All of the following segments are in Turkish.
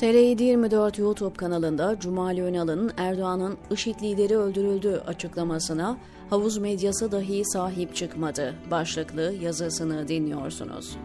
TR724 YouTube kanalında Cumali Önal'ın Erdoğan'ın IŞİD lideri öldürüldü açıklamasına havuz medyası dahi sahip çıkmadı başlıklı yazısını dinliyorsunuz.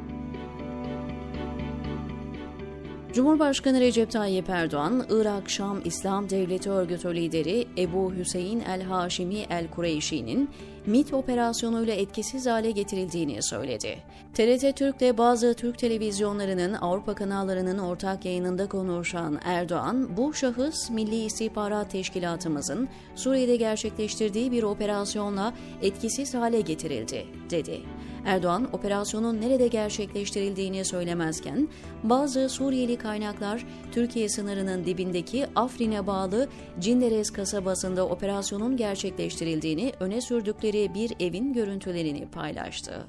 Cumhurbaşkanı Recep Tayyip Erdoğan, Irak Şam İslam Devleti Örgütü lideri Ebu Hüseyin el-Haşimi el-Kureyşi'nin MIT operasyonuyla etkisiz hale getirildiğini söyledi. TRT Türk'te bazı Türk televizyonlarının Avrupa kanallarının ortak yayınında konuşan Erdoğan, bu şahıs Milli İstihbarat Teşkilatımızın Suriye'de gerçekleştirdiği bir operasyonla etkisiz hale getirildi, dedi. Erdoğan, operasyonun nerede gerçekleştirildiğini söylemezken, bazı Suriyeli kaynaklar Türkiye sınırının dibindeki Afrin'e bağlı Cinderes kasabasında operasyonun gerçekleştirildiğini öne sürdükleri bir evin görüntülerini paylaştı.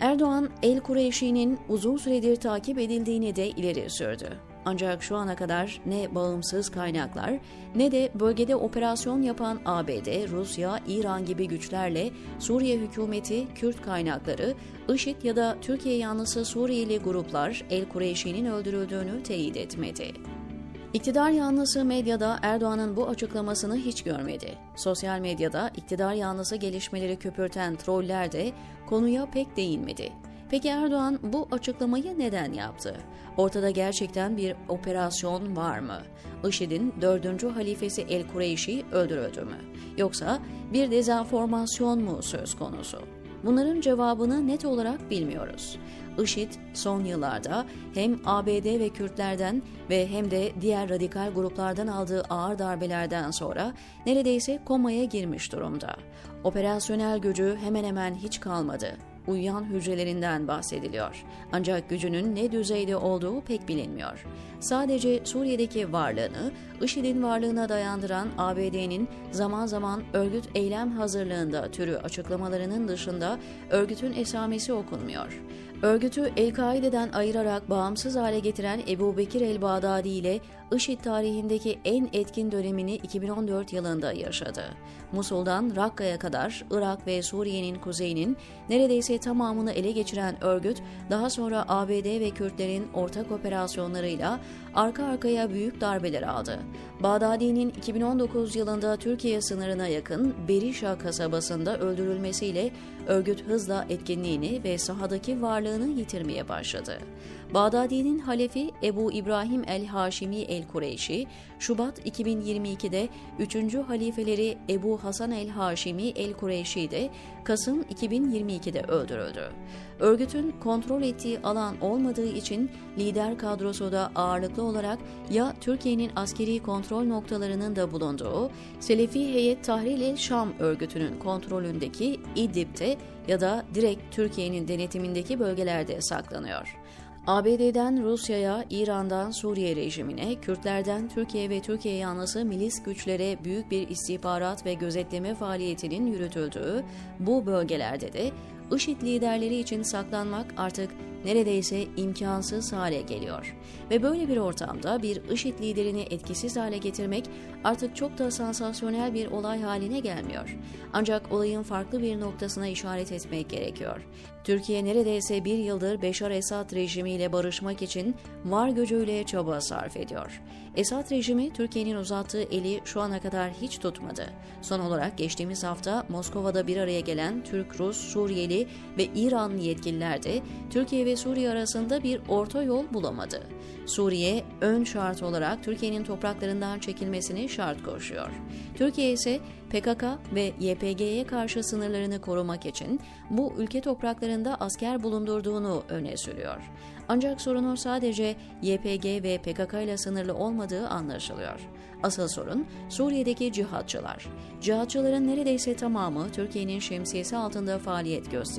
Erdoğan, El Kureyşi'nin uzun süredir takip edildiğini de ileri sürdü. Ancak şu ana kadar ne bağımsız kaynaklar ne de bölgede operasyon yapan ABD, Rusya, İran gibi güçlerle Suriye hükümeti, Kürt kaynakları, IŞİD ya da Türkiye yanlısı Suriyeli gruplar El Kureyşi'nin öldürüldüğünü teyit etmedi. İktidar yanlısı medyada Erdoğan'ın bu açıklamasını hiç görmedi. Sosyal medyada iktidar yanlısı gelişmeleri köpürten troller de konuya pek değinmedi. Peki Erdoğan bu açıklamayı neden yaptı? Ortada gerçekten bir operasyon var mı? IŞİD'in dördüncü halifesi El Kureyşi öldürüldü mü? Yoksa bir dezenformasyon mu söz konusu? Bunların cevabını net olarak bilmiyoruz. IŞİD son yıllarda hem ABD ve Kürtlerden ve hem de diğer radikal gruplardan aldığı ağır darbelerden sonra neredeyse komaya girmiş durumda. Operasyonel gücü hemen hemen hiç kalmadı uyuyan hücrelerinden bahsediliyor. Ancak gücünün ne düzeyde olduğu pek bilinmiyor. Sadece Suriye'deki varlığını, IŞİD'in varlığına dayandıran ABD'nin zaman zaman örgüt eylem hazırlığında türü açıklamalarının dışında örgütün esamesi okunmuyor. Örgütü El-Kaide'den ayırarak bağımsız hale getiren Ebu Bekir el-Bağdadi ile IŞİD tarihindeki en etkin dönemini 2014 yılında yaşadı. Musul'dan Rakka'ya kadar Irak ve Suriye'nin kuzeyinin neredeyse tamamını ele geçiren örgüt, daha sonra ABD ve Kürtlerin ortak operasyonlarıyla arka arkaya büyük darbeler aldı. Bağdadi'nin 2019 yılında Türkiye sınırına yakın Berişa kasabasında öldürülmesiyle örgüt hızla etkinliğini ve sahadaki varlığını yitirmeye başladı. Bağdadi'nin halefi Ebu İbrahim el-Haşimi el-Kureyşi, Şubat 2022'de 3. halifeleri Ebu Hasan el-Haşimi el-Kureyşi de Kasım 2022'de öldürüldü. Örgütün kontrol ettiği alan olmadığı için lider kadrosu da ağırlıklı olarak ya Türkiye'nin askeri kontrol noktalarının da bulunduğu Selefi Heyet Tahrir el Şam örgütünün kontrolündeki İdlib'de ya da direkt Türkiye'nin denetimindeki bölgelerde saklanıyor. ABD'den Rusya'ya, İran'dan Suriye rejimine, Kürtlerden Türkiye ve Türkiye yanlısı milis güçlere büyük bir istihbarat ve gözetleme faaliyetinin yürütüldüğü bu bölgelerde de IŞİD liderleri için saklanmak artık neredeyse imkansız hale geliyor. Ve böyle bir ortamda bir IŞİD liderini etkisiz hale getirmek artık çok da sansasyonel bir olay haline gelmiyor. Ancak olayın farklı bir noktasına işaret etmek gerekiyor. Türkiye neredeyse bir yıldır Beşar Esad rejimiyle barışmak için var gücüyle çaba sarf ediyor. Esad rejimi Türkiye'nin uzattığı eli şu ana kadar hiç tutmadı. Son olarak geçtiğimiz hafta Moskova'da bir araya gelen Türk, Rus, Suriyeli ve İranlı yetkililer de Türkiye ve Suriye arasında bir orta yol bulamadı. Suriye ön şart olarak Türkiye'nin topraklarından çekilmesini şart koşuyor. Türkiye ise PKK ve YPG'ye karşı sınırlarını korumak için bu ülke topraklarında asker bulundurduğunu öne sürüyor. Ancak sorunun sadece YPG ve PKK ile sınırlı olmadığı anlaşılıyor. Asıl sorun Suriye'deki cihatçılar. Cihatçıların neredeyse tamamı Türkiye'nin şemsiyesi altında faaliyet gösteriyor.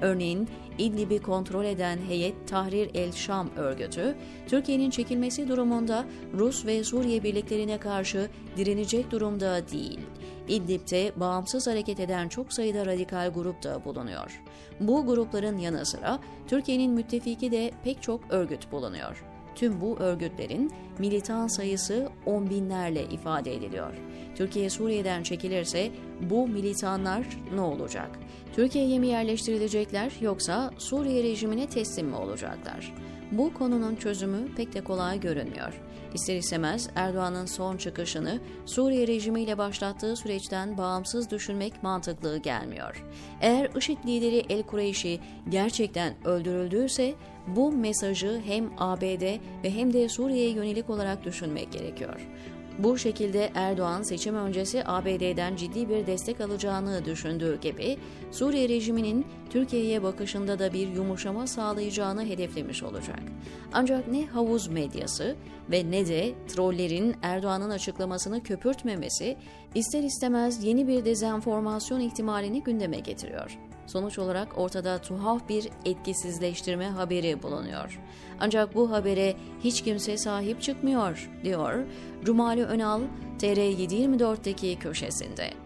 Örneğin İdlib'i kontrol eden Heyet Tahrir el Şam örgütü, Türkiye'nin çekilmesi durumunda Rus ve Suriye birliklerine karşı direnecek durumda değil. İdlib'de bağımsız hareket eden çok sayıda radikal grup da bulunuyor. Bu grupların yanı sıra Türkiye'nin müttefiki de pek çok örgüt bulunuyor. Tüm bu örgütlerin militan sayısı on binlerle ifade ediliyor. Türkiye Suriye'den çekilirse bu militanlar ne olacak? Türkiye'ye mi yerleştirilecekler yoksa Suriye rejimine teslim mi olacaklar? Bu konunun çözümü pek de kolay görünmüyor. İster istemez Erdoğan'ın son çıkışını Suriye rejimiyle başlattığı süreçten bağımsız düşünmek mantıklı gelmiyor. Eğer IŞİD lideri El Kureyşi gerçekten öldürüldüyse bu mesajı hem ABD ve hem de Suriye'ye yönelik olarak düşünmek gerekiyor. Bu şekilde Erdoğan seçim öncesi ABD'den ciddi bir destek alacağını düşündüğü gibi Suriye rejiminin Türkiye'ye bakışında da bir yumuşama sağlayacağını hedeflemiş olacak. Ancak ne havuz medyası ve ne de trollerin Erdoğan'ın açıklamasını köpürtmemesi ister istemez yeni bir dezenformasyon ihtimalini gündeme getiriyor. Sonuç olarak ortada tuhaf bir etkisizleştirme haberi bulunuyor. Ancak bu habere hiç kimse sahip çıkmıyor, diyor Cumali Önal TR724'deki köşesinde.